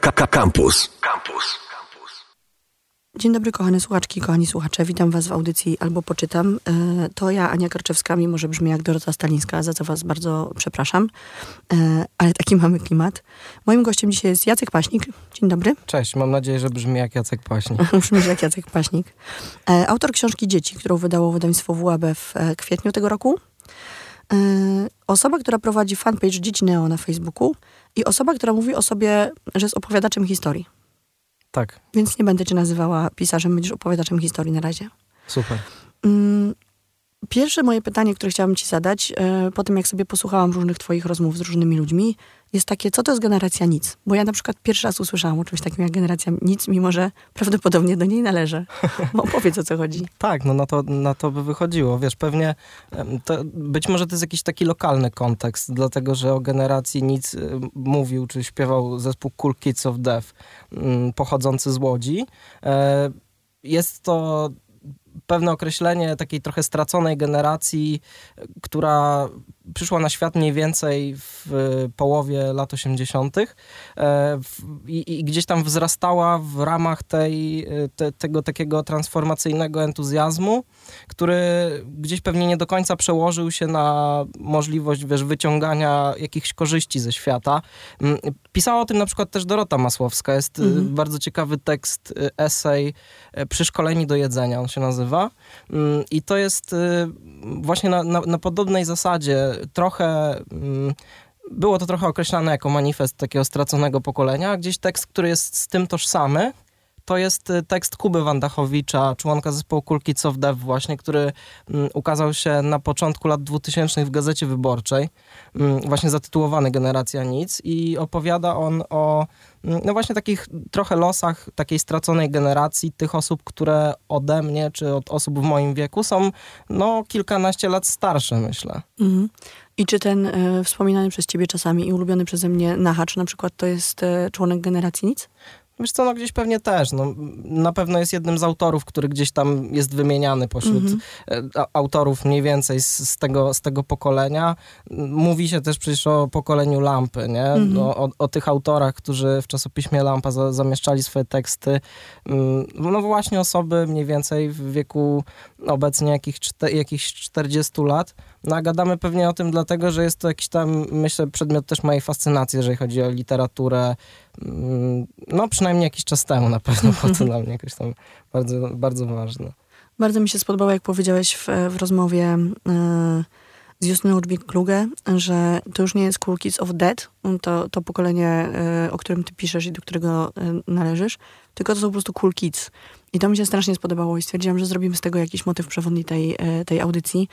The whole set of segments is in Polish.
Campus. Campus. Dzień dobry, kochane słuchaczki, kochani słuchacze. Witam Was w audycji Albo Poczytam. E, to ja, Ania Karczewska, mimo że brzmi jak Dorota Stalińska, za co Was bardzo przepraszam, e, ale taki mamy klimat. Moim gościem dzisiaj jest Jacek Paśnik. Dzień dobry. Cześć, mam nadzieję, że brzmi jak Jacek Paśnik. brzmi jak Jacek Paśnik. E, autor książki Dzieci, którą wydało wydawnictwo WAB w kwietniu tego roku. Osoba, która prowadzi fanpage Dzieci Neo na Facebooku i osoba, która mówi o sobie, że jest opowiadaczem historii. Tak. Więc nie będę cię nazywała pisarzem, będziesz opowiadaczem historii na razie. Super. Mm, pierwsze moje pytanie, które chciałabym ci zadać, e, po tym jak sobie posłuchałam różnych twoich rozmów z różnymi ludźmi, jest takie, co to jest generacja nic? Bo ja na przykład pierwszy raz usłyszałam o czymś takim jak generacja nic, mimo że prawdopodobnie do niej należę. Bo opowiedz o co chodzi. tak, no na to, na to by wychodziło. Wiesz, pewnie być może to jest jakiś taki lokalny kontekst, dlatego że o generacji nic mówił, czy śpiewał zespół Cool Kids of Death, mm, pochodzący z Łodzi. E, jest to pewne określenie takiej trochę straconej generacji, która przyszła na świat mniej więcej w połowie lat 80. E, i, i gdzieś tam wzrastała w ramach tej, te, tego takiego transformacyjnego entuzjazmu, który gdzieś pewnie nie do końca przełożył się na możliwość wiesz, wyciągania jakichś korzyści ze świata. Mm, pisała o tym na przykład też Dorota Masłowska. Jest y, mhm. bardzo ciekawy tekst, y, esej y, Przyszkoleni do jedzenia, on się nazywa. Mm, I to jest właśnie na, na, na podobnej zasadzie trochę mm, było to trochę określane jako manifest takiego straconego pokolenia, gdzieś tekst, który jest z tym tożsamy, to jest y, tekst Kuby Wandachowicza, członka zespołu Kids of Dev właśnie, który mm, ukazał się na początku lat 2000 w Gazecie Wyborczej, mm, właśnie zatytułowany Generacja Nic i opowiada on o no właśnie takich trochę losach takiej straconej generacji, tych osób, które ode mnie, czy od osób w moim wieku są no kilkanaście lat starsze, myślę. Mhm. I czy ten e, wspominany przez ciebie czasami i ulubiony przeze mnie Nachacz na przykład to jest e, członek generacji nic? Wiesz co, no gdzieś pewnie też. No, na pewno jest jednym z autorów, który gdzieś tam jest wymieniany pośród mm -hmm. autorów mniej więcej z, z, tego, z tego pokolenia. Mówi się też przecież o pokoleniu Lampy, nie? Mm -hmm. o, o, tych autorach, którzy w czasopiśmie Lampa za, zamieszczali swoje teksty. Mm, no właśnie osoby mniej więcej w wieku obecnie jakich, jakichś 40 lat. No gadamy pewnie o tym dlatego, że jest to jakiś tam, myślę, przedmiot też mojej fascynacji, jeżeli chodzi o literaturę. Mm, no przynajmniej jakiś czas temu na pewno, bo to dla mnie jakoś tam bardzo, bardzo ważne. Bardzo mi się spodobało, jak powiedziałeś w, w rozmowie yy, z Justyną Urbik-Kluge, że to już nie jest Cool Kids of Dead, to, to pokolenie, yy, o którym ty piszesz i do którego yy, należysz, tylko to są po prostu Cool Kids. I to mi się strasznie spodobało i stwierdziłam, że zrobimy z tego jakiś motyw przewodni tej, e, tej audycji.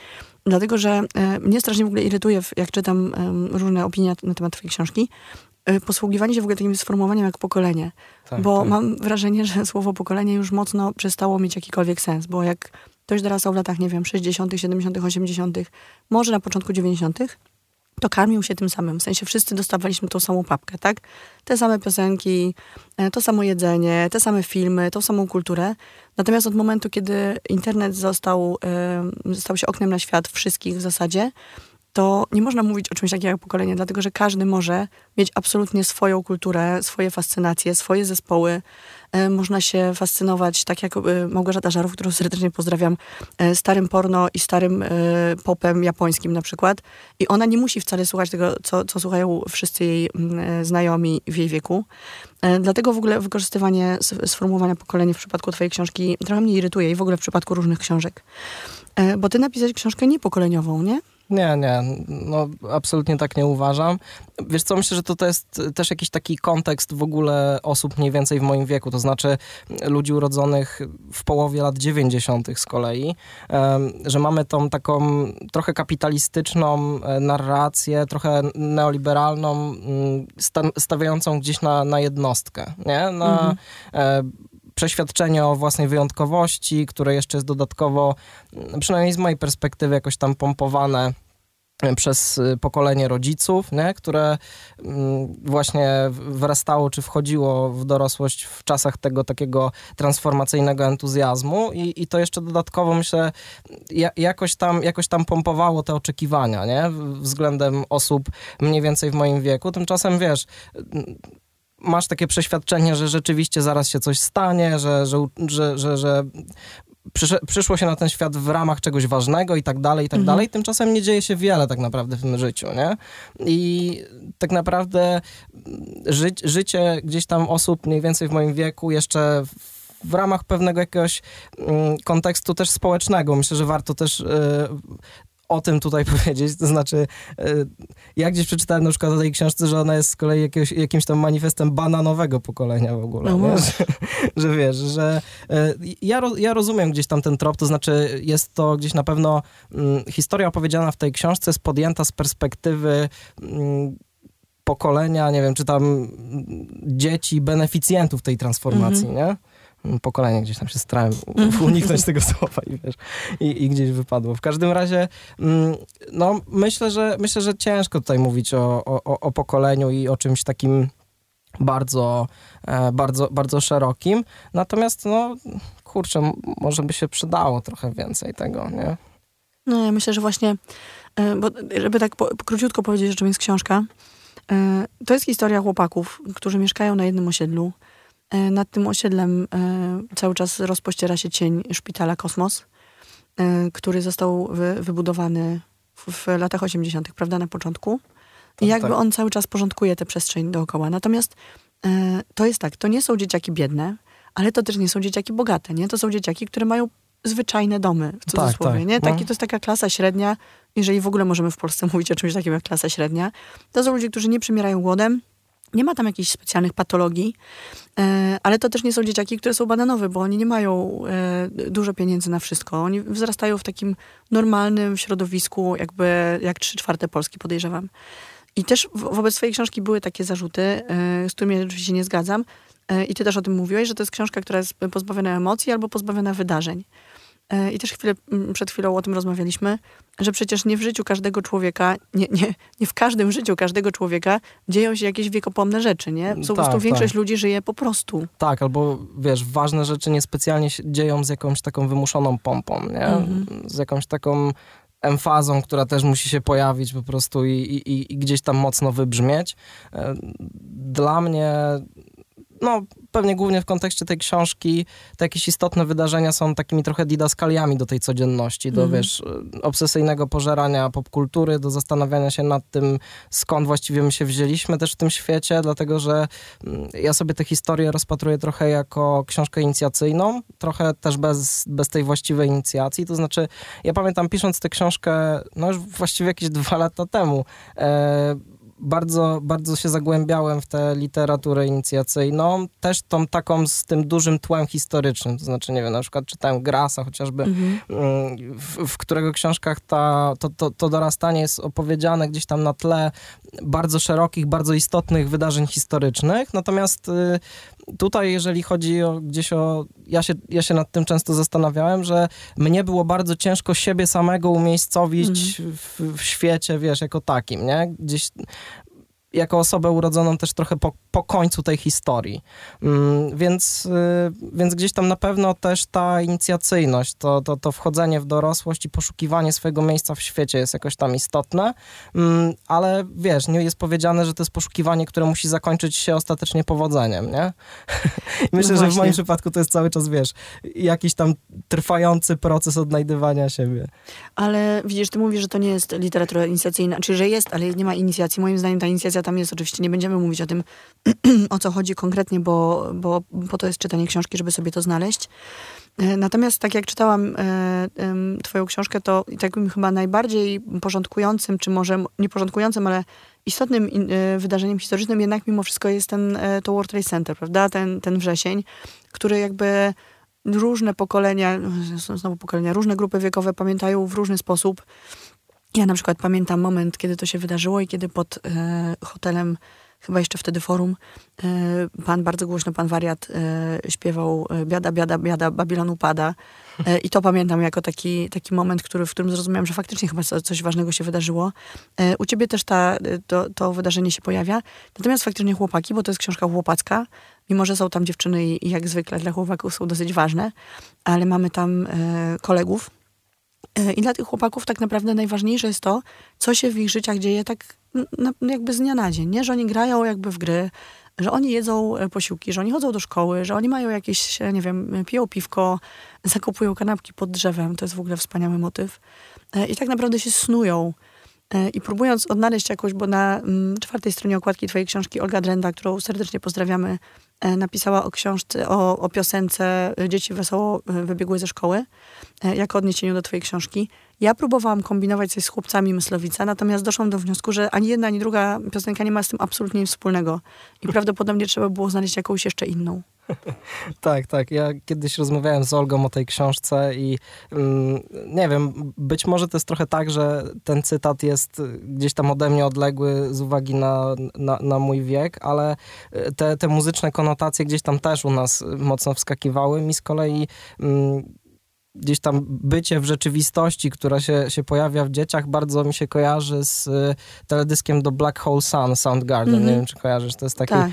Dlatego, że e, mnie strasznie w ogóle irytuje, jak czytam różne opinie na temat twojej książki, e, posługiwanie się w ogóle takim sformułowaniem jak pokolenie. Tak, bo tak. mam wrażenie, że słowo pokolenie już mocno przestało mieć jakikolwiek sens, bo jak ktoś dorastał w latach, nie wiem, 60., 70., 80., może na początku 90., to karmił się tym samym. W sensie wszyscy dostawaliśmy tą samą papkę, tak? Te same piosenki, e, to samo jedzenie, te same filmy, tą samą kulturę. Natomiast od momentu, kiedy internet został, stał się oknem na świat wszystkich w zasadzie, to nie można mówić o czymś takim jak pokolenie, dlatego że każdy może mieć absolutnie swoją kulturę, swoje fascynacje, swoje zespoły. E, można się fascynować, tak jak e, Małgorzata Żarów, którą serdecznie pozdrawiam, e, starym porno i starym popem japońskim na przykład. I ona nie musi wcale słuchać tego, co, co słuchają wszyscy jej znajomi w jej wieku. Dlatego w ogóle wykorzystywanie sformułowania pokolenia w przypadku twojej książki trochę mnie irytuje i w ogóle w przypadku różnych książek. Bo ty napisałeś książkę niepokoleniową, nie? Nie, nie, no absolutnie tak nie uważam. Wiesz co, myślę, że to, to jest też jakiś taki kontekst w ogóle osób mniej więcej w moim wieku, to znaczy ludzi urodzonych w połowie lat 90. z kolei, że mamy tą taką trochę kapitalistyczną e, narrację, trochę neoliberalną, mm, stawiającą gdzieś na, na jednostkę, nie? Na, mhm e, przeświadczenie o własnej wyjątkowości, które jeszcze jest dodatkowo, przynajmniej z mojej perspektywy, jakoś tam pompowane przez pokolenie rodziców, nie? które mm, właśnie wrastało czy wchodziło w dorosłość w czasach tego takiego transformacyjnego entuzjazmu i, i to jeszcze dodatkowo myślę jakoś tam, jakoś tam pompowało te oczekiwania nie? względem osób mniej więcej w moim wieku. Tymczasem wiesz masz takie przeświadczenie, że rzeczywiście zaraz się coś stanie, że, że, że, że, że przyszło się na ten świat w ramach czegoś ważnego i tak dalej, i tak mhm. dalej. Tymczasem nie dzieje się wiele tak naprawdę w tym życiu, nie? I tak naprawdę ży życie gdzieś tam osób mniej więcej w moim wieku jeszcze w ramach pewnego jakiegoś mm, kontekstu też społecznego. Myślę, że warto też y, o tym tutaj powiedzieć, to znaczy y, ja gdzieś przeczytałem na przykład o tej książce, że ona jest z kolei jakiegoś, jakimś tam manifestem bananowego pokolenia w ogóle, no że, że, wiesz, że y, ja, ja rozumiem gdzieś tam ten trop, to znaczy jest to gdzieś na pewno mm, historia opowiedziana w tej książce jest podjęta z perspektywy mm, pokolenia, nie wiem, czy tam mm, dzieci, beneficjentów tej transformacji, mhm. nie? Pokolenie gdzieś tam się starałem uniknąć tego słowa i wiesz, i, i, gdzieś wypadło. W każdym razie, mm, no myślę, że myślę, że ciężko tutaj mówić o, o, o pokoleniu i o czymś takim bardzo, e, bardzo, bardzo szerokim. Natomiast, no, kurczę, może by się przydało trochę więcej tego, nie? No, ja myślę, że właśnie, e, bo żeby tak po, króciutko powiedzieć, czym jest książka, e, to jest historia chłopaków, którzy mieszkają na jednym osiedlu, nad tym osiedlem e, cały czas rozpościera się cień szpitala Kosmos, e, który został wy, wybudowany w, latach 80., prawda, na początku. I tak, jakby tak. on cały czas porządkuje tę przestrzeń dookoła. Natomiast to jest tak, to nie są dzieciaki biedne, ale to też nie są dzieciaki bogate, nie? To są dzieciaki, które mają zwyczajne domy, w tak, cudzysłowie, tak, nie? Taki, no. To jest taka klasa średnia, jeżeli w ogóle możemy w Polsce mówić o czymś takim jak klasa średnia. To są ludzie, którzy nie przymierają głodem, nie ma tam jakichś specjalnych patologii, e, ale to też nie są dzieciaki, które są bananowe, bo oni nie mają e, dużo pieniędzy na wszystko. Oni wzrastają w takim normalnym środowisku, jakby jak trzy czwarte Polski, podejrzewam. I też wobec swojej książki były takie zarzuty, e, z którymi oczywiście nie zgadzam. I ty też o tym mówiłeś, że to jest książka, która jest pozbawiona emocji albo pozbawiona wydarzeń. E, i też chwilę, przed chwilą o tym rozmawialiśmy, że przecież nie w życiu każdego człowieka, nie, nie, nie w każdym życiu każdego człowieka dzieją się jakieś wiekopomne rzeczy, nie? Po prostu tak, większość tak. ludzi żyje po prostu. Tak, albo wiesz, ważne rzeczy niespecjalnie się dzieją z jakąś taką wymuszoną pompą, nie? Mhm. Z jakąś taką emfazą, która też musi się pojawić po prostu i, i, i gdzieś tam mocno wybrzmieć. E, dla mnie no pewnie głównie w kontekście tej książki te jakieś istotne wydarzenia są takimi trochę didaskaliami do tej codzienności, do mm. wiesz, obsesyjnego pożerania popkultury, do zastanawiania się nad tym, skąd właściwie my się wzięliśmy też w tym świecie, dlatego że mm, ja sobie tę historię rozpatruję trochę jako książkę inicjacyjną, trochę też bez, bez tej właściwej inicjacji, to znaczy ja pamiętam pisząc tę książkę, no już właściwie jakieś dwa lata temu, e, bardzo, bardzo się zagłębiałem w tę literaturę inicjacyjną, też tą taką z tym dużym tłem historycznym, to znaczy, nie wiem, na przykład czytałem Grasa chociażby, mhm. Mm, w, w, którego książkach ta, to, to, to dorastanie jest opowiedziane gdzieś tam na tle bardzo szerokich, bardzo istotnych wydarzeń historycznych, natomiast y, tutaj, jeżeli chodzi o gdzieś o... Ja się, ja się nad tym często zastanawiałem, że mnie było bardzo ciężko siebie samego umiejscowić mm. w, w, świecie, wiesz, jako takim, nie? Gdzieś jako osobę urodzoną też trochę po, po końcu tej historii. Mm, więc, y, więc gdzieś tam na pewno też ta inicjacyjność, to, to, to wchodzenie w dorosłość i poszukiwanie swojego miejsca w świecie jest jakoś tam istotne, mm, ale wiesz, nie jest powiedziane, że to jest poszukiwanie, które musi zakończyć się ostatecznie powodzeniem, nie? Myślę, no że w moim przypadku to jest cały czas, wiesz, jakiś tam trwający proces odnajdywania siebie. Ale widzisz, ty mówisz, że to nie jest literatura inicjacyjna, czy że jest, ale nie ma inicjacji. Moim zdaniem ta inicjacja tam jest. Oczywiście nie będziemy mówić o tym, o co chodzi konkretnie, bo, bo po to jest czytanie książki, żeby sobie to znaleźć. E, natomiast tak jak czytałam e, twoją książkę, to takim chyba najbardziej porządkującym, czy może nie porządkującym, ale istotnym e, wydarzeniem historycznym jednak mimo wszystko jest ten, to World Trade Center, prawda? Ten, ten wrzesień, który jakby różne pokolenia, znowu pokolenia, różne grupy wiekowe pamiętają w różny sposób. Ja na przykład pamiętam moment, kiedy to się wydarzyło i kiedy pod e, hotelem, chyba jeszcze wtedy forum, e, pan bardzo głośno, pan wariat e, śpiewał e, biada, biada, biada, Babilon upada. E, I to pamiętam jako taki, taki moment, który, w którym zrozumiałam, że faktycznie chyba coś ważnego się wydarzyło. E, u ciebie też ta, to, to wydarzenie się pojawia. Natomiast faktycznie chłopaki, bo to jest książka chłopacka, mimo że są tam dziewczyny i, i jak zwykle dla chłopaków są dosyć ważne, ale mamy tam kolegów, I dla tych chłopaków tak naprawdę najważniejsze jest to, co się w ich życiach dzieje tak jakby z dnia na dzień, nie? Że oni grają jakby w gry, że oni jedzą e, posiłki, że oni chodzą do szkoły, że oni mają jakieś, e, nie wiem, piją piwko, zakupują kanapki pod drzewem. To jest w ogóle wspaniały motyw. E, I tak naprawdę się snują. I próbując odnaleźć jakoś, bo na mm, czwartej stronie okładki twojej książki Olga Drenda, którą serdecznie pozdrawiamy, napisała o książce, o, o piosence Dzieci wesoło wybiegły ze szkoły, jako odniesieniu do twojej książki. Ja próbowałam kombinować coś z chłopcami Myslowica, natomiast doszłam do wniosku, że ani jedna, ani druga piosenka nie ma z tym absolutnie nic wspólnego. I prawdopodobnie trzeba było znaleźć jakąś jeszcze inną. tak, tak. Ja kiedyś rozmawiałem z Olgą o tej książce i mm, nie wiem, być może to jest trochę tak, że ten cytat jest gdzieś tam ode mnie odległy z uwagi na, na, na mój wiek, ale te, te muzyczne konotacje gdzieś tam też u nas mocno wskakiwały. Mi z kolei mm, gdzieś tam bycie w rzeczywistości, która się, się pojawia w dzieciach, bardzo mi się kojarzy z y, teledyskiem do Black Hole Sun, Soundgarden. Mm -hmm. Nie wiem, czy kojarzysz. To jest taki tak.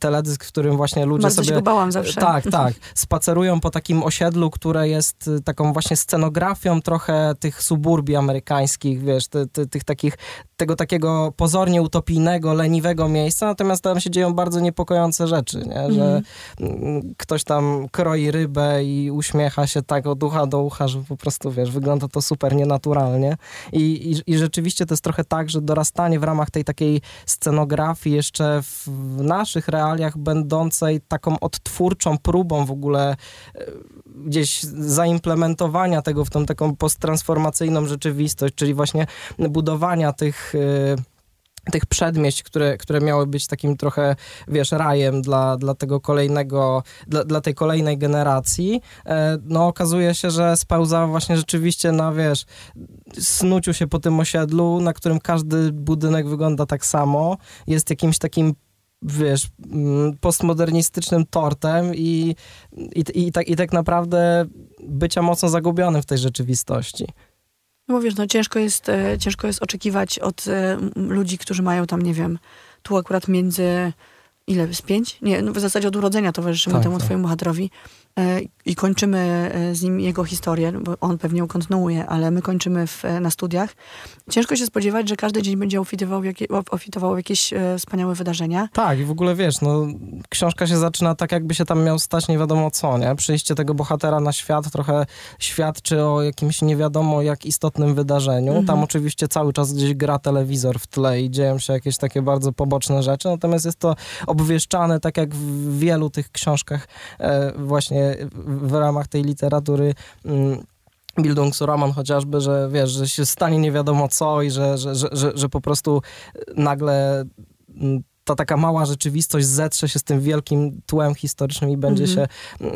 teledysk, w którym właśnie ludzie bardzo sobie... Bardzo zawsze. Tak, tak. Spacerują po takim osiedlu, które jest y, taką właśnie scenografią trochę tych suburbii amerykańskich, wiesz, ty, ty, tych takich, tego takiego pozornie utopijnego, leniwego miejsca, natomiast tam się dzieją bardzo niepokojące rzeczy, nie? że mm. ktoś tam kroi rybę i uśmiecha się tak od ucha do ucha, że po prostu, wiesz, wygląda to super nienaturalnie. I, i, i rzeczywiście to jest trochę tak, że dorastanie w ramach tej takiej scenografii jeszcze w naszych realiach będącej taką odtwórczą próbą w ogóle e, gdzieś zaimplementowania tego w tą taką posttransformacyjną rzeczywistość, czyli właśnie budowania tych e, tych przedmieść, które, które miały być takim trochę, wiesz, rajem dla, dla tego kolejnego, dla, dla tej kolejnej generacji, e, no okazuje się, że spełza właśnie rzeczywiście na, wiesz, snuciu się po tym osiedlu, na którym każdy budynek wygląda tak samo, jest jakimś takim wiesz, mm, postmodernistycznym tortem i, i, i, tak, i tak naprawdę bycia mocno zagubionym w tej rzeczywistości. No wiesz, no ciężko jest, e, ciężko jest oczekiwać od e, ludzi, którzy mają tam, nie wiem, tu akurat między ile, z pięć? Nie, no w zasadzie od urodzenia towarzyszymy tak, temu tak. twojemu bohaterowi i kończymy e, z nim jego historię, bo on pewnie ją kontynuuje, ale my kończymy w, e, na studiach. Ciężko się spodziewać, że każdy dzień będzie ofitował w, jakie, ofitował jakieś e, wspaniałe wydarzenia. Tak, i w ogóle wiesz, no, książka się zaczyna tak, jakby się tam miał stać nie wiadomo co, nie? Przyjście tego bohatera na świat trochę świadczy o jakimś nie wiadomo jak istotnym wydarzeniu. Mhm. Tam oczywiście cały czas gdzieś gra telewizor w tle i dzieją się jakieś takie bardzo poboczne rzeczy, natomiast jest to obwieszczane, tak jak w wielu tych książkach e, właśnie w ramach tej literatury mm, Bildungsroman chociażby, że wiesz, że się stanie nie wiadomo co i że, że, że, że, że po prostu nagle mm, ta taka mała rzeczywistość zetrze się z tym wielkim tłem historycznym i będzie, mm -hmm.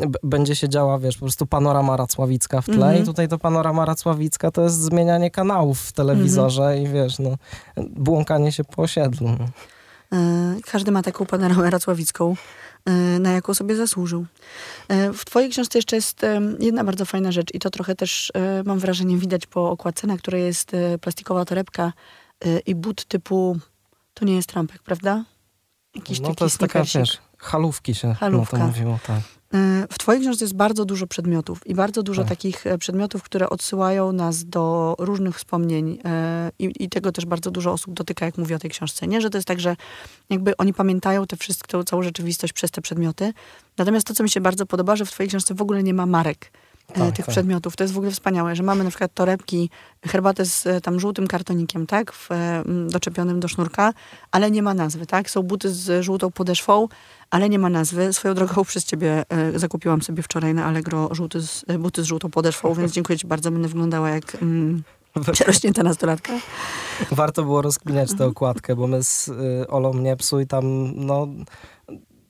się, będzie się działa, wiesz, po prostu panorama racławicka w tle mm -hmm. i tutaj to panorama racławicka to jest zmienianie kanałów w telewizorze mm -hmm. i wiesz, no, błąkanie się po osiedlu. E, każdy ma taką panoramę racławicką, na jaką sobie zasłużył. E, w twojej książce jeszcze jest jedna bardzo fajna rzecz i to trochę też mam wrażenie widać po okładce, na której jest plastikowa torebka i but typu, to nie jest trampek, prawda? Jakiś no to jest taka, wiesz, halówki się Halówka. no to mówiło, tak. W Twojej książce jest bardzo dużo przedmiotów i bardzo dużo tak. takich e, przedmiotów, które odsyłają nas do różnych wspomnień e, I, i, tego też bardzo dużo osób dotyka, jak mówię o tej książce. Nie, że to jest tak, że jakby oni pamiętają tę wszystko, całą rzeczywistość przez te przedmioty. Natomiast to, co mi się bardzo podoba, że w Twojej książce w ogóle nie ma marek. E, tak, tych tak. przedmiotów. To jest w ogóle wspaniałe, że mamy na przykład torebki, herbatę z e, tam żółtym kartonikiem, tak, w, e, doczepionym do sznurka, ale nie ma nazwy, tak. Są buty z żółtą podeszwą, ale nie ma nazwy. Swoją drogą przez ciebie e, zakupiłam sobie wczoraj na Allegro żółty z, buty z żółtą podeszwą, więc dziękuję ci bardzo, będę wyglądała jak... Mm, Przerośnięta nastolatka. Warto było rozkminiać tę okładkę, bo my z y, Olą Niepsu i tam, no,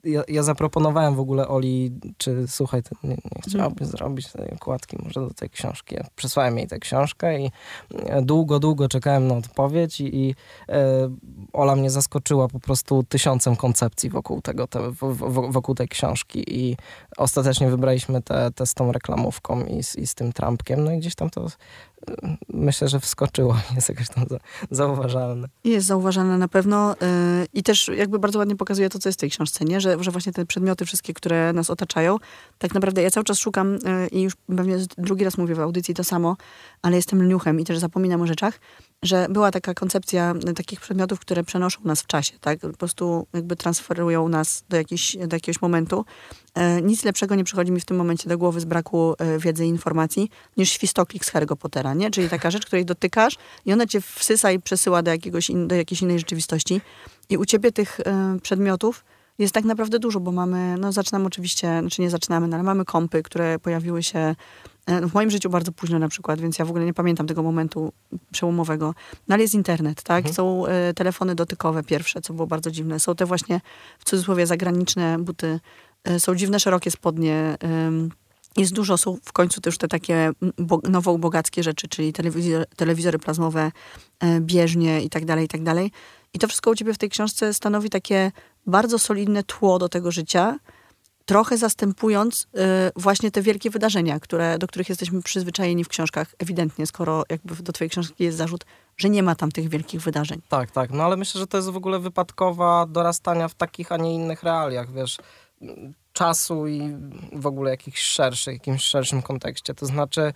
ja, ja, zaproponowałem w ogóle Oli, czy słuchaj, nie, nie chciałabyś mhm. zrobić tej okładki może do tej książki. Ja przesłałem jej tę książkę i e, długo, długo czekałem na odpowiedź i, i e, Ola mnie zaskoczyła po prostu tysiącem koncepcji wokół tego, te, w, w, wokół tej książki i ostatecznie wybraliśmy te, te z tą reklamówką i z, i z tym trampkiem, no i gdzieś tam to myślę, że wskoczyło, jest jakoś tam zauważalne. Jest zauważalne na pewno yy, i też jakby bardzo ładnie pokazuje to, co jest w tej książce, nie? Że, że właśnie te przedmioty wszystkie, które nas otaczają, tak naprawdę ja cały czas szukam yy, i już pewnie drugi raz mówię w audycji to samo, ale jestem lniuchem i też zapominam o rzeczach że była taka koncepcja takich przedmiotów, które przenoszą nas w czasie, tak? Po prostu jakby transferują nas do, jakiś, do jakiegoś momentu. E, nic lepszego nie przychodzi mi w tym momencie do głowy z braku e, wiedzy i informacji niż świstoklik z Harry'ego Pottera, nie? Czyli taka rzecz, której dotykasz i ona cię wsysa i przesyła do, jakiegoś in, do jakiejś innej rzeczywistości. I u ciebie tych e, przedmiotów jest tak naprawdę dużo, bo mamy, no zaczynamy oczywiście, znaczy nie zaczynamy, no, ale mamy kompy, które pojawiły się e, w moim życiu bardzo późno na przykład, więc ja w ogóle nie pamiętam tego momentu przełomowego. No ale jest internet, tak? Mhm. Są e, telefony dotykowe pierwsze, co było bardzo dziwne. Są te właśnie, w cudzysłowie, zagraniczne buty. E, są dziwne, szerokie spodnie. Jest dużo, są w końcu też te takie bo, nowo-bogackie rzeczy, czyli telewizor, telewizory plazmowe, bieżnie i tak dalej, i tak dalej. I to wszystko u ciebie w tej książce stanowi takie bardzo solidne tło do tego życia, trochę zastępując y, właśnie te wielkie wydarzenia, które, do których jesteśmy przyzwyczajeni w książkach, ewidentnie, skoro jakby do twojej książki jest zarzut, że nie ma tam tych wielkich wydarzeń. Tak, tak, no ale myślę, że to jest w ogóle wypadkowa dorastania w takich, a nie innych realiach, wiesz czasu i w ogóle jakichś szerszych, jakimś szerszym kontekście. To znaczy,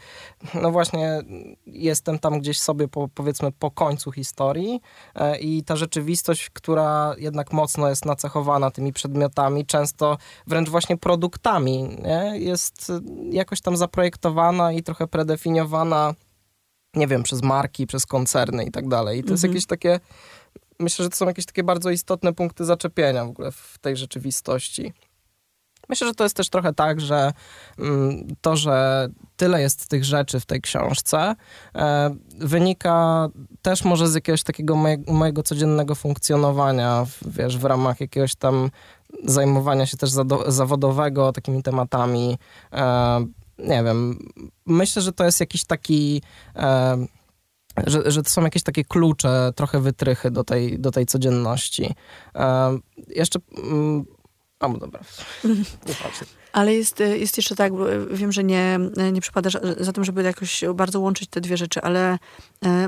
no właśnie jestem tam gdzieś sobie po, powiedzmy po końcu historii e, i ta rzeczywistość, która jednak mocno jest nacechowana tymi przedmiotami, często wręcz właśnie produktami, nie? jest jakoś tam zaprojektowana i trochę predefiniowana, nie wiem, przez marki, przez koncerny i tak dalej. I to mhm. jest jakieś takie myślę, że to są jakieś takie bardzo istotne punkty zaczepienia w ogóle w tej rzeczywistości. Myślę, że to jest też trochę tak, że mm, to, że tyle jest tych rzeczy w tej książce, e, wynika też może z jakiegoś takiego mojego codziennego funkcjonowania, wiesz, w ramach jakiegoś tam zajmowania się też zawodowego takimi tematami. E, nie wiem, myślę, że to jest jakiś taki e, że, że to są jakieś takie klucze, trochę wytrychy do tej, do tej codzienności. jeszcze mm, a, no dobra. Ale jest, jest jeszcze tak, wiem, że nie, nie przypadasz za tym, żeby jakoś bardzo łączyć te dwie rzeczy, ale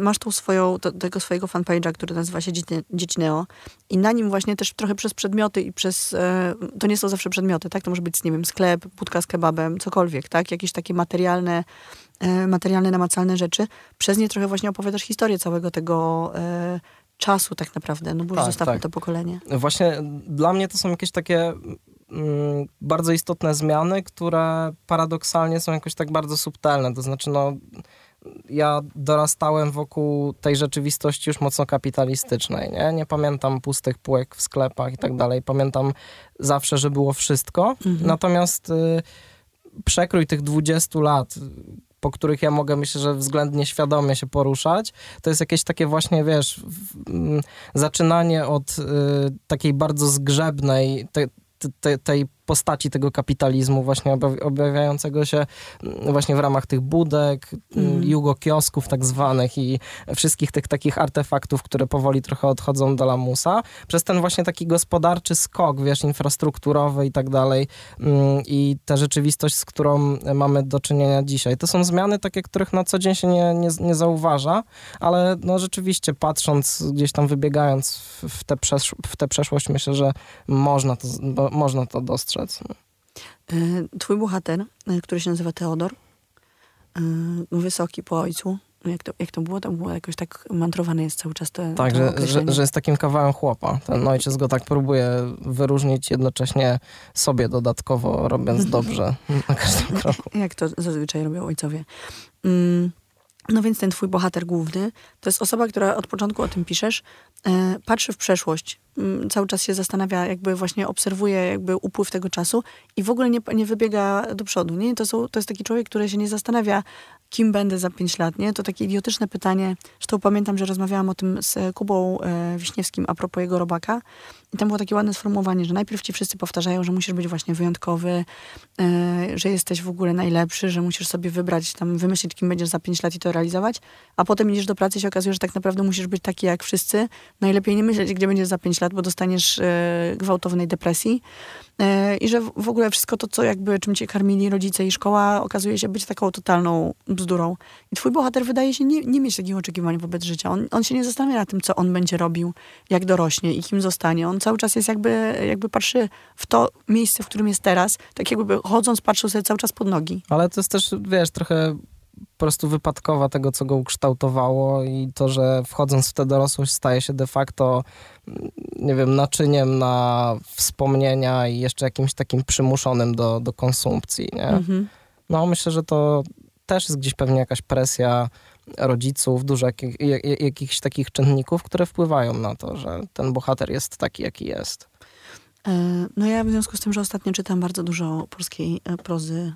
masz tą swoją, tego swojego fanpage'a, który nazywa się Dzieci Neo i na nim właśnie też trochę przez przedmioty i przez, to nie są zawsze przedmioty, tak? To może być, nie wiem, sklep, budka z kebabem, cokolwiek, tak? Jakieś takie materialne, materialne, namacalne rzeczy. Przez nie trochę właśnie opowiadasz historię całego tego czasu tak naprawdę, no bo już tak, zostawmy tak. to pokolenie. Właśnie dla mnie to są jakieś takie mm, bardzo istotne zmiany, które paradoksalnie są jakoś tak bardzo subtelne, to znaczy no ja dorastałem wokół tej rzeczywistości już mocno kapitalistycznej, nie? Nie pamiętam pustych półek w sklepach i tak dalej. Pamiętam zawsze, że było wszystko. Mhm. Natomiast y, przekrój tych 20 lat, po których ja mogę, myślę, że względnie świadomie się poruszać, to jest jakieś takie właśnie, wiesz, w, zaczynanie od y, takiej bardzo zgrzebnej, te, te, tej postaci tego kapitalizmu właśnie objawiającego się mm, właśnie w ramach tych budek, mm. jugo-kiosków tak zwanych i wszystkich tych takich artefaktów, które powoli trochę odchodzą do lamusa, przez ten właśnie taki gospodarczy skok, wiesz, infrastrukturowy i tak dalej mm, i ta rzeczywistość, z którą mamy do czynienia dzisiaj. To są zmiany takie, których na co dzień się nie, nie, nie zauważa, ale no rzeczywiście patrząc, gdzieś tam wybiegając w tę w te przeszłość, myślę, że można to, można to dostrzec dostrzec. Twój bohater, e, który się nazywa Teodor, e, wysoki po ojcu, jak to, jak to było? To było jakoś tak mantrowane jest cały czas te, Tak, że, że, że, jest takim kawałem chłopa. Ten ojciec go tak próbuje wyróżnić, jednocześnie sobie dodatkowo robiąc dobrze na każdym kroku. Jak to zazwyczaj robią ojcowie. Mm. No więc ten twój bohater główny to jest osoba, która od początku o tym piszesz, e, patrzy w przeszłość, m, cały czas się zastanawia, jakby właśnie obserwuje jakby upływ tego czasu i w ogóle nie, nie wybiega do przodu. Nie? To, są, to jest taki człowiek, który się nie zastanawia, kim będę za pięć lat, nie? To takie idiotyczne pytanie. Zresztą pamiętam, że rozmawiałam o tym z Kubą e, Wiśniewskim a propos jego robaka i tam było takie ładne sformułowanie, że najpierw ci wszyscy powtarzają, że musisz być właśnie wyjątkowy, e, że jesteś w ogóle najlepszy, że musisz sobie wybrać, tam wymyślić, kim będziesz za pięć lat i to realizować, a potem idziesz do pracy i się okazuje, że tak naprawdę musisz być taki jak wszyscy. Najlepiej nie myśleć, gdzie będziesz za pięć lat, bo dostaniesz e, gwałtownej depresji. E, I że w ogóle wszystko to, co jakby czym cię karmili rodzice i szkoła, okazuje się być taką totalną bzdurą. I twój bohater wydaje się nie, nie mieć takich oczekiwań wobec życia. On, on się nie zastanawia nad tym, co on będzie robił, jak dorośnie i kim zostanie. On cały czas jest jakby, jakby patrzy w to miejsce, w którym jest teraz, tak jakby chodząc patrzył sobie cały czas pod nogi. Ale to jest też, wiesz, trochę po prostu wypadkowa tego, co go ukształtowało i to, że wchodząc w tę dorosłość staje się de facto, nie wiem, naczyniem na wspomnienia i jeszcze jakimś takim przymuszonym do, do konsumpcji, nie? Mhm. No myślę, że to też jest gdzieś pewnie jakaś presja rodziców, dużo jakich, jak, jakichś takich czynników, które wpływają na to, że ten bohater jest taki, jaki jest. E, No ja w związku z tym, że ostatnio czytam bardzo dużo polskiej e, prozy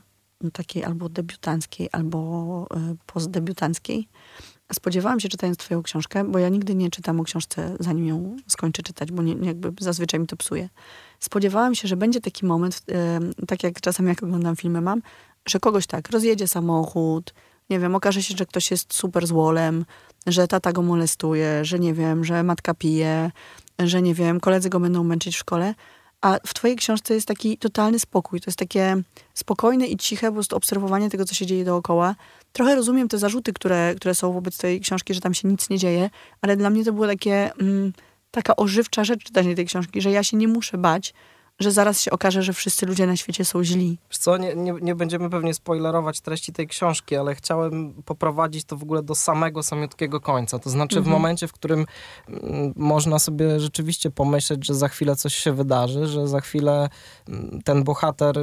takiej albo debiutanckiej, albo e, postdebiutanckiej, spodziewałam się czytając twoją książkę, bo ja nigdy nie czytam o książce zanim ją skończę czytać, bo nie, jakby zazwyczaj mi to psuje. Spodziewałam się, że będzie taki moment, tak jak czasami jak oglądam filmy mam, że kogoś tak rozjedzie samochód, nie wiem, okaże się, że ktoś jest super złolem, że tata go molestuje, że nie wiem, że matka pije, że nie wiem, koledzy go będą męczyć w szkole. A w twojej książce jest taki totalny spokój. To jest takie spokojne i ciche po prostu obserwowanie tego, co się dzieje dookoła. Trochę rozumiem te zarzuty, które, które są wobec tej książki, że tam się nic nie dzieje, ale dla mnie to było takie, mm, taka ożywcza rzecz czytanie tej książki, że ja się nie muszę bać, że zaraz się okaże, że wszyscy ludzie na świecie są źli. Wiesz co, nie, nie, nie będziemy pewnie spoilerować treści tej książki, ale chciałem poprowadzić to w ogóle do samego samiutkiego końca. To znaczy w Mhm. momencie, w którym mm, można sobie rzeczywiście pomyśleć, że za chwilę coś się wydarzy, że za chwilę mm, ten bohater,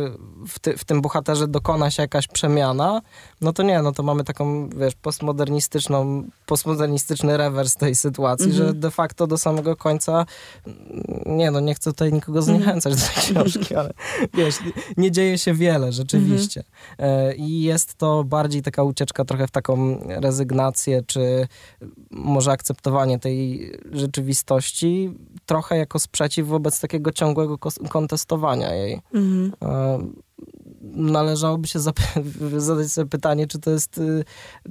w, ty, w tym bohaterze dokona się jakaś przemiana, no to nie, no to mamy taką, wiesz, postmodernistyczną, postmodernistyczny rewers tej sytuacji, Mhm. że de facto do samego końca, mm, nie no, nie chcę tutaj nikogo Mhm. zniechęcać do tej książki, ale wiesz, nie dzieje się wiele rzeczywiście. E, I jest to bardziej taka ucieczka trochę w taką rezygnację, czy może akceptowanie tej rzeczywistości, trochę jako sprzeciw wobec takiego ciągłego kontestowania jej. Mhm. Należałoby się zadać sobie pytanie, czy to jest, y,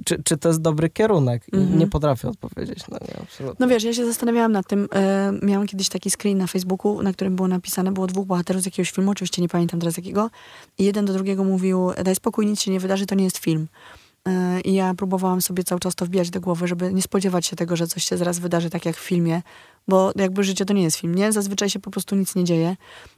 czy, czy to jest dobry kierunek. I Mhm. Nie potrafię odpowiedzieć. No, nie, absolutnie. No wiesz, ja się zastanawiałam nad tym. E, miałam kiedyś taki screen na Facebooku, na którym było napisane, było dwóch bohaterów z jakiegoś filmu, oczywiście nie pamiętam teraz jakiego. I jeden do drugiego mówił, daj spokój, nic się nie wydarzy, to nie jest film. E, I ja próbowałam sobie cały czas to wbijać do głowy, żeby nie spodziewać się tego, że coś się zaraz wydarzy, tak jak w filmie, bo jakby życie to nie jest film, nie? Zazwyczaj się po prostu nic nie dzieje.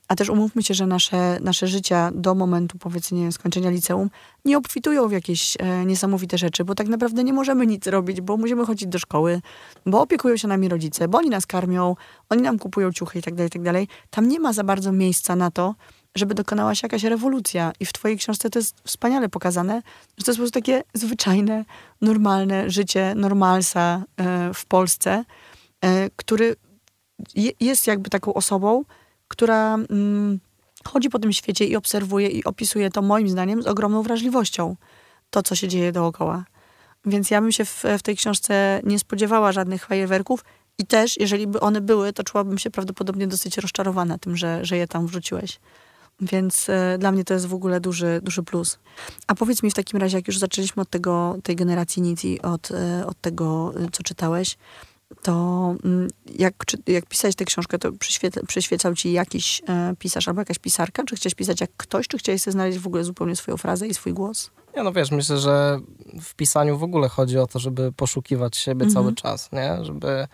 A też umówmy się, że nasze, nasze życia do momentu, powiedzmy, skończenia liceum nie obfitują w jakieś e, niesamowite rzeczy, bo tak naprawdę nie możemy nic robić, bo musimy chodzić do szkoły, bo opiekują się nami rodzice, bo oni nas karmią, oni nam kupują ciuchy i tak dalej, i tak. Tam nie ma za bardzo miejsca na to, żeby dokonała się jakaś rewolucja. I w twojej książce to jest wspaniale pokazane, że to jest po prostu takie zwyczajne, normalne życie normalsa e, w Polsce, który je, jest jakby taką osobą, która mm, chodzi po tym świecie i obserwuje i opisuje to moim zdaniem z ogromną wrażliwością. To, co się dzieje dookoła. Więc ja bym się w, w tej książce nie spodziewała żadnych fajerwerków i też, jeżeli by one były, to czułabym się prawdopodobnie dosyć rozczarowana tym, że, że je tam wrzuciłeś. Więc e, dla mnie to jest w ogóle duży, duży plus. A powiedz mi w takim razie, jak już zaczęliśmy od tego, tej generacji nic i od, e, od tego, e, co czytałeś, to mm, jak, czy, jak pisałeś tę książkę, to przyświetla, przyświecał ci jakiś e, pisarz albo jakaś pisarka? Czy chciałeś pisać jak ktoś, czy chciałeś sobie znaleźć w ogóle zupełnie swoją frazę i swój głos? Nie, no wiesz, myślę, że w pisaniu w ogóle chodzi o to, żeby poszukiwać siebie Mhm. cały czas, nie? Żeby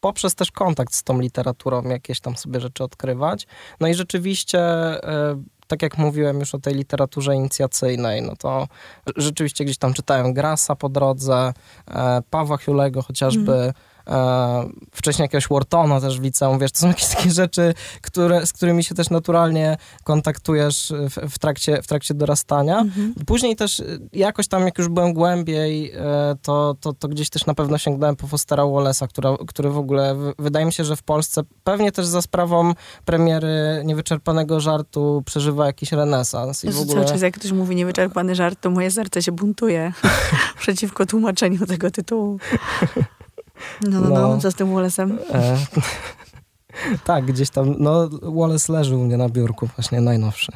poprzez też kontakt z tą literaturą jakieś tam sobie rzeczy odkrywać. No i rzeczywiście, e, tak jak mówiłem już o tej literaturze inicjacyjnej, no to rzeczywiście gdzieś tam czytałem Grasa po drodze, e, Pawła Hulego chociażby, e, wcześniej jakiegoś Whartona też w liceum, wiesz, to są jakieś takie rzeczy, które, z którymi się też naturalnie kontaktujesz w, w, trakcie, w trakcie dorastania. Później też y, jakoś tam, jak już byłem głębiej, y, to, to, to gdzieś też na pewno sięgnąłem po Fostera Wallace'a, która, który w ogóle, w- wydaje mi się, że w Polsce, pewnie też za sprawą premiery Niewyczerpanego Żartu przeżywa jakiś renesans. I w ogóle... Cały czas jak ktoś mówi niewyczerpany żart, to moje serce się buntuje przeciwko tłumaczeniu tego tytułu. No, no, no, No. tym Wallace'em? E, tak, gdzieś tam, no Wallace leży u mnie na biurku, właśnie najnowszy.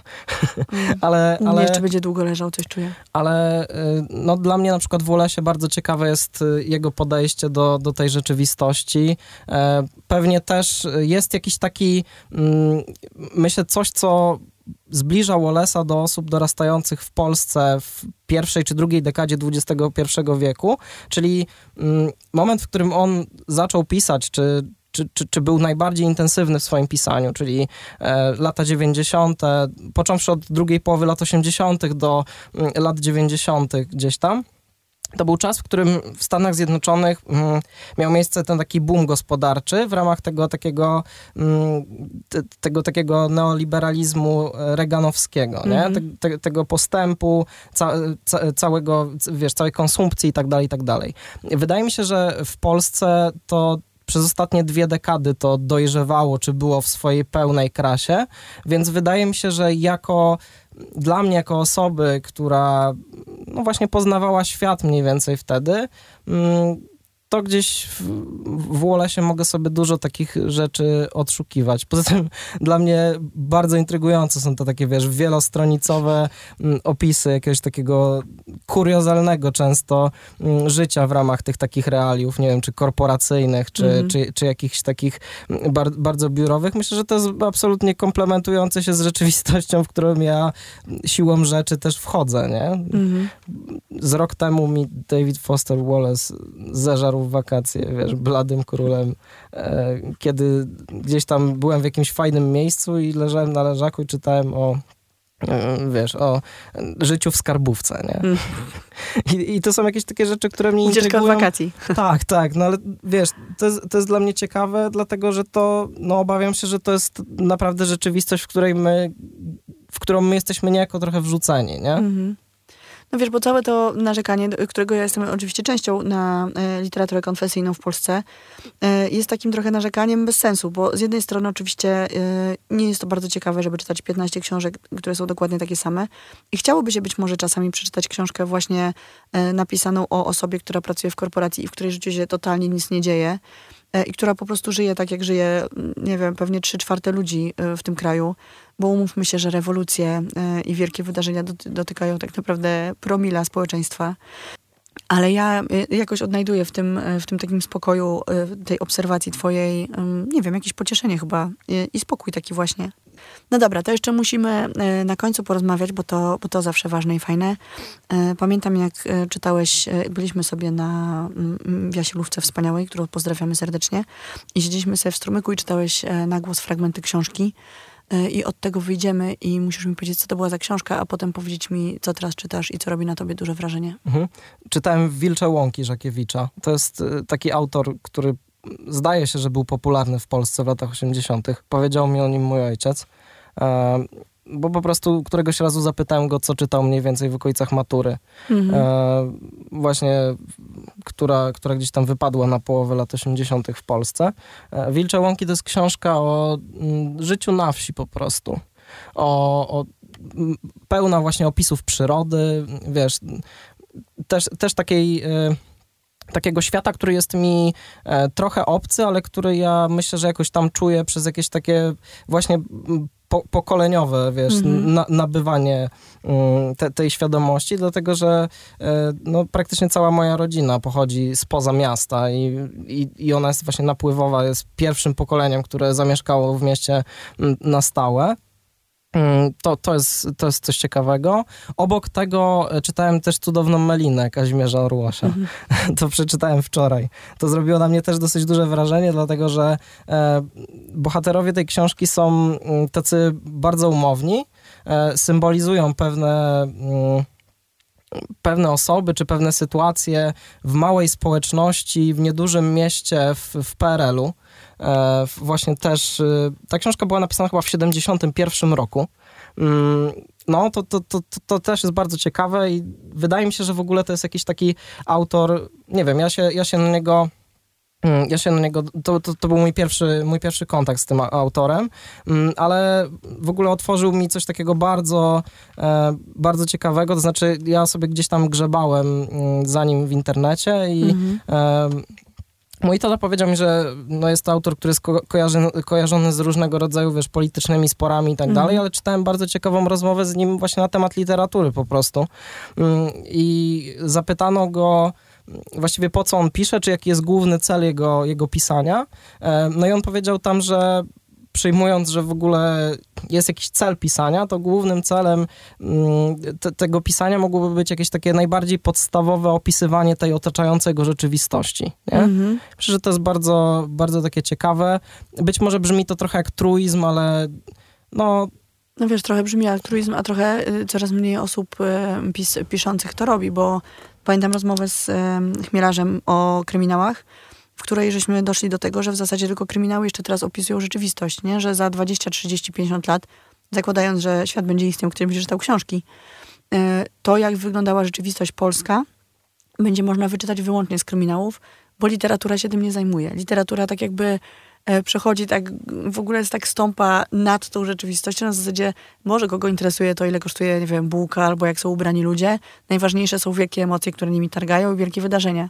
ale, mnie ale... jeszcze będzie długo leżał, coś czuję. ale y, no, dla mnie na przykład w Wallace'ie bardzo ciekawe jest y, jego podejście do, do tej rzeczywistości. E, Pewnie też jest jakiś taki, mm, myślę, coś, co zbliża Wallace'a do osób dorastających w Polsce w pierwszej czy drugiej dekadzie XXI wieku, czyli mm, moment, w którym on zaczął pisać, czy, czy, czy, czy był najbardziej intensywny w swoim pisaniu, czyli e, lata 90., począwszy od drugiej połowy lat 80. do mm, lat 90. gdzieś tam. to był czas, w którym w Stanach Zjednoczonych mm, miał miejsce ten taki boom gospodarczy w ramach tego takiego, mm, te, tego takiego neoliberalizmu reganowskiego, nie? Mhm. Te, te, tego postępu, ca, ca, całego, wiesz, całej konsumpcji i tak dalej, i tak dalej. Wydaje mi się, że w Polsce to przez ostatnie dwie dekady to dojrzewało, czy było w swojej pełnej krasie, więc wydaje mi się, że jako dla mnie, jako osoby, która no właśnie poznawała świat mniej więcej wtedy, mm, to gdzieś w, w Wallace'ie mogę sobie dużo takich rzeczy odszukiwać. Poza tym dla mnie bardzo intrygujące są to takie, wiesz, wielostronicowe mm, opisy jakiegoś takiego kuriozalnego często mm, życia w ramach tych takich realiów, nie wiem, czy korporacyjnych, czy, Mhm. czy, czy jakichś takich mm, bar, bardzo biurowych. Myślę, że to jest absolutnie komplementujące się z rzeczywistością, w którą ja siłą rzeczy też wchodzę, nie? Mhm. z rok temu mi David Foster Wallace zeżarł w wakacje, wiesz, bladym królem, e, kiedy gdzieś tam byłem w jakimś fajnym miejscu i leżałem na leżaku i czytałem o e, wiesz, o życiu w skarbówce, nie? Mm. I, I to są jakieś takie rzeczy, które mnie Ucieczka intrygują. wakacji. Tak, tak, no ale wiesz, to jest, to jest dla mnie ciekawe, dlatego że to, no obawiam się, że to jest naprawdę rzeczywistość, w której my, w którą my jesteśmy niejako trochę wrzuceni, nie? Mhm. No wiesz, bo całe to narzekanie, którego ja jestem oczywiście częścią na e, literaturę konfesyjną w Polsce, e, jest takim trochę narzekaniem bez sensu, bo z jednej strony oczywiście e, nie jest to bardzo ciekawe, żeby czytać 15 książek, które są dokładnie takie same. I chciałoby się być może czasami przeczytać książkę właśnie napisaną o osobie, która pracuje w korporacji i w której życiu się totalnie nic nie dzieje i która po prostu żyje tak, jak żyje, mm, nie wiem, pewnie trzy czwarte ludzi e, w tym kraju, bo umówmy się, że rewolucje e, i wielkie wydarzenia doty- dotykają tak naprawdę promila społeczeństwa. Ale ja e, jakoś odnajduję w tym, e, w tym takim spokoju, e, tej obserwacji twojej, nie wiem, jakieś pocieszenie chyba i spokój taki właśnie. No dobra, to jeszcze musimy na końcu porozmawiać, bo to, bo to zawsze ważne i fajne. Pamiętam, jak czytałeś, byliśmy sobie na mm, w Jasielówce Wspaniałej, którą pozdrawiamy serdecznie i siedzieliśmy sobie w strumyku i czytałeś na głos fragmenty książki i od tego wyjdziemy i musisz mi powiedzieć, co to była za książka, a potem powiedzieć mi, co teraz czytasz i co robi na tobie duże wrażenie. Mhm. Czytałem Wilcze Łąki Żakiewicza. To jest y, taki autor, który zdaje się, że był popularny w Polsce w latach 80. Powiedział mi o nim mój ojciec. Bo po prostu któregoś razu zapytałem go, co czytał mniej więcej w okolicach matury. Mhm. E, właśnie, która, która gdzieś tam wypadła na połowę lat 80. w Polsce. E, Wilcze Łąki to jest książka o mm, życiu na wsi po prostu. O, o m, pełna właśnie opisów przyrody, wiesz, też, też takiej... e, Takiego świata, który jest mi e, trochę obcy, ale który ja myślę, że jakoś tam czuję przez jakieś takie właśnie m, po, pokoleniowe, wiesz, Mhm. na, nabywanie mm, te, tej świadomości, dlatego że e, no, praktycznie cała moja rodzina pochodzi spoza miasta i, i, i ona jest właśnie napływowa, jest pierwszym pokoleniem, które zamieszkało w mieście mm, na stałe. Mm, To, to, jest, to jest coś ciekawego. Obok tego e, czytałem też cudowną Melinę Kazimierza Orłosza. Mhm. To przeczytałem wczoraj. To zrobiło na mnie też dosyć duże wrażenie, dlatego że e, bohaterowie tej książki są mm, tacy bardzo umowni, e, symbolizują pewne, mm, pewne osoby czy pewne sytuacje w małej społeczności, w niedużym mieście w, w PRL-u. E, właśnie też, y, ta książka była napisana chyba w 71 roku. Mm, No, to, to, to, to, też jest bardzo ciekawe i wydaje mi się, że w ogóle to jest jakiś taki autor, nie wiem, ja się, ja się na niego Ja się na niego, to, to, to był mój pierwszy, mój pierwszy kontakt z tym autorem, mm, ale w ogóle otworzył mi coś takiego bardzo, e, bardzo ciekawego, to znaczy ja sobie gdzieś tam grzebałem mm, za nim w internecie i Mhm. e, Mój tata powiedział mi, że no jest to autor, który jest ko- kojarzony, kojarzony z różnego rodzaju, wiesz, politycznymi sporami i tak Mhm. dalej, ale czytałem bardzo ciekawą rozmowę z nim właśnie na temat literatury po prostu. Mm, I zapytano go mm, właściwie po co on pisze, czy jaki jest główny cel jego, jego pisania. E, No i on powiedział tam, że przyjmując, że w ogóle jest jakiś cel pisania, to głównym celem mm, te, tego pisania mogłoby być jakieś takie najbardziej podstawowe opisywanie tej otaczającej go rzeczywistości. Nie? Mhm. Myślę, że to jest bardzo, bardzo takie ciekawe. Być może brzmi to trochę jak truizm, ale no, No wiesz, trochę brzmi jak truizm, a trochę y, coraz mniej osób y, pis, piszących to robi, bo Pamiętam rozmowę z Chmielarzem o kryminałach, w której żeśmy doszli do tego, że w zasadzie tylko kryminały jeszcze teraz opisują rzeczywistość, nie? że za 20, 30, 50 lat, zakładając, że świat będzie istniał, który będzie czytał książki, e, to jak wyglądała rzeczywistość polska, będzie można wyczytać wyłącznie z kryminałów, bo literatura się tym nie zajmuje. Literatura tak jakby przechodzi tak, w ogóle jest tak stąpa nad tą rzeczywistością, na zasadzie może kogo interesuje to, ile kosztuje, nie wiem, bułka, albo jak są ubrani ludzie. Najważniejsze są wielkie emocje, które nimi targają i wielkie wydarzenia.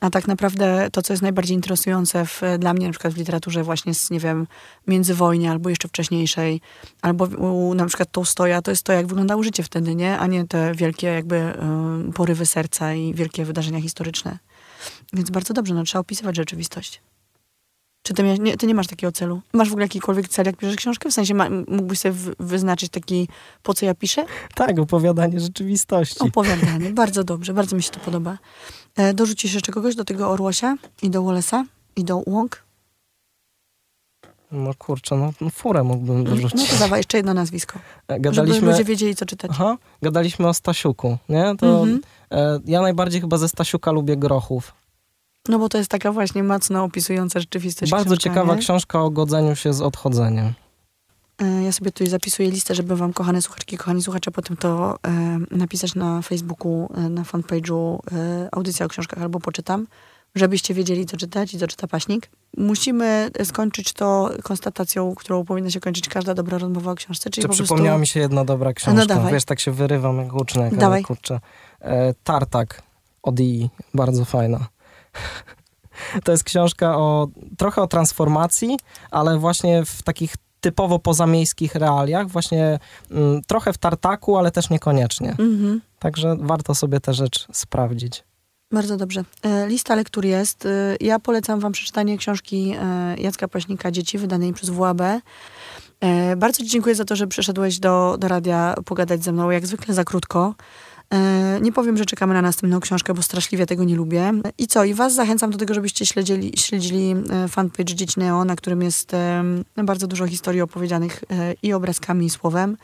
A tak naprawdę to, co jest najbardziej interesujące w, dla mnie, na przykład w literaturze właśnie z, nie wiem, międzywojnia, albo jeszcze wcześniejszej, albo u, na przykład Tołstoja, to jest to, jak wyglądało życie wtedy, nie? A nie te wielkie jakby y, porywy serca i wielkie wydarzenia historyczne. Więc bardzo dobrze, no trzeba opisywać rzeczywistość. Czy ty, nie, ty nie masz takiego celu? Masz w ogóle jakikolwiek cel, jak piszesz książkę? W sensie ma, mógłbyś sobie wyznaczyć taki, po co ja piszę? Tak, opowiadanie rzeczywistości. Opowiadanie, bardzo dobrze, bardzo mi się to podoba. E, dorzucisz jeszcze kogoś do tego Orłosia i do Wallace'a i do Łąk? No kurczę, no, no furę mógłbym dorzucić. No to dawaj jeszcze jedno nazwisko. E, gadaliśmy, żeby ludzie wiedzieli, co czytać. Aha, gadaliśmy o Stasiuku, nie? To mhm. e, ja najbardziej chyba ze Stasiuka lubię Grochów. No bo to jest taka właśnie mocno opisująca rzeczywistość Bardzo książka, ciekawa nie? książka o godzeniu się z odchodzeniem. E, ja sobie tutaj zapisuję listę, żeby wam, kochane słuchaczki, kochani słuchacze, potem to e, napisać na Facebooku, e, na fanpage'u e, audycja o książkach albo poczytam, żebyście wiedzieli, co czytać i co czyta paśnik. Musimy skończyć to konstatacją, którą powinna się kończyć każda dobra rozmowa o książce. Czyli to po przypomniała prostu... mi się jedna dobra książka. No dawaj. Wiesz, tak się wyrywam jak łucznik, ale kurczę. E, Tartak od I, bardzo fajna. To jest książka o trochę o transformacji, ale właśnie w takich typowo pozamiejskich realiach, właśnie mm, trochę w tartaku, ale też niekoniecznie. Mhm. Także warto sobie tę rzecz sprawdzić. Bardzo dobrze. E, lista lektur jest. E, ja polecam wam przeczytanie książki e, Jacka Paśnika Dzieci, wydanej przez WAB. Bardzo ci dziękuję za to, że przyszedłeś do, do radia pogadać ze mną, jak zwykle za krótko. E, nie powiem, że czekamy na następną książkę, bo straszliwie tego nie lubię. I co? I was zachęcam do tego, żebyście śledzili, śledzili e, fanpage Dzieci Neo, na którym jest e, bardzo dużo historii opowiedzianych i obrazkami, i słowem.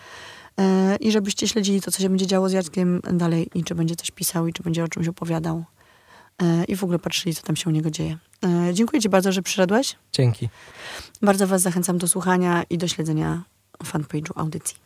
I żebyście śledzili to, co się będzie działo z Jackiem dalej i czy będzie coś pisał, i czy będzie o czymś opowiadał. I w ogóle patrzyli, co tam się u niego dzieje. Dziękuję ci bardzo, że przyszedłeś. Dzięki. Bardzo was zachęcam do słuchania i do śledzenia fanpage'u audycji.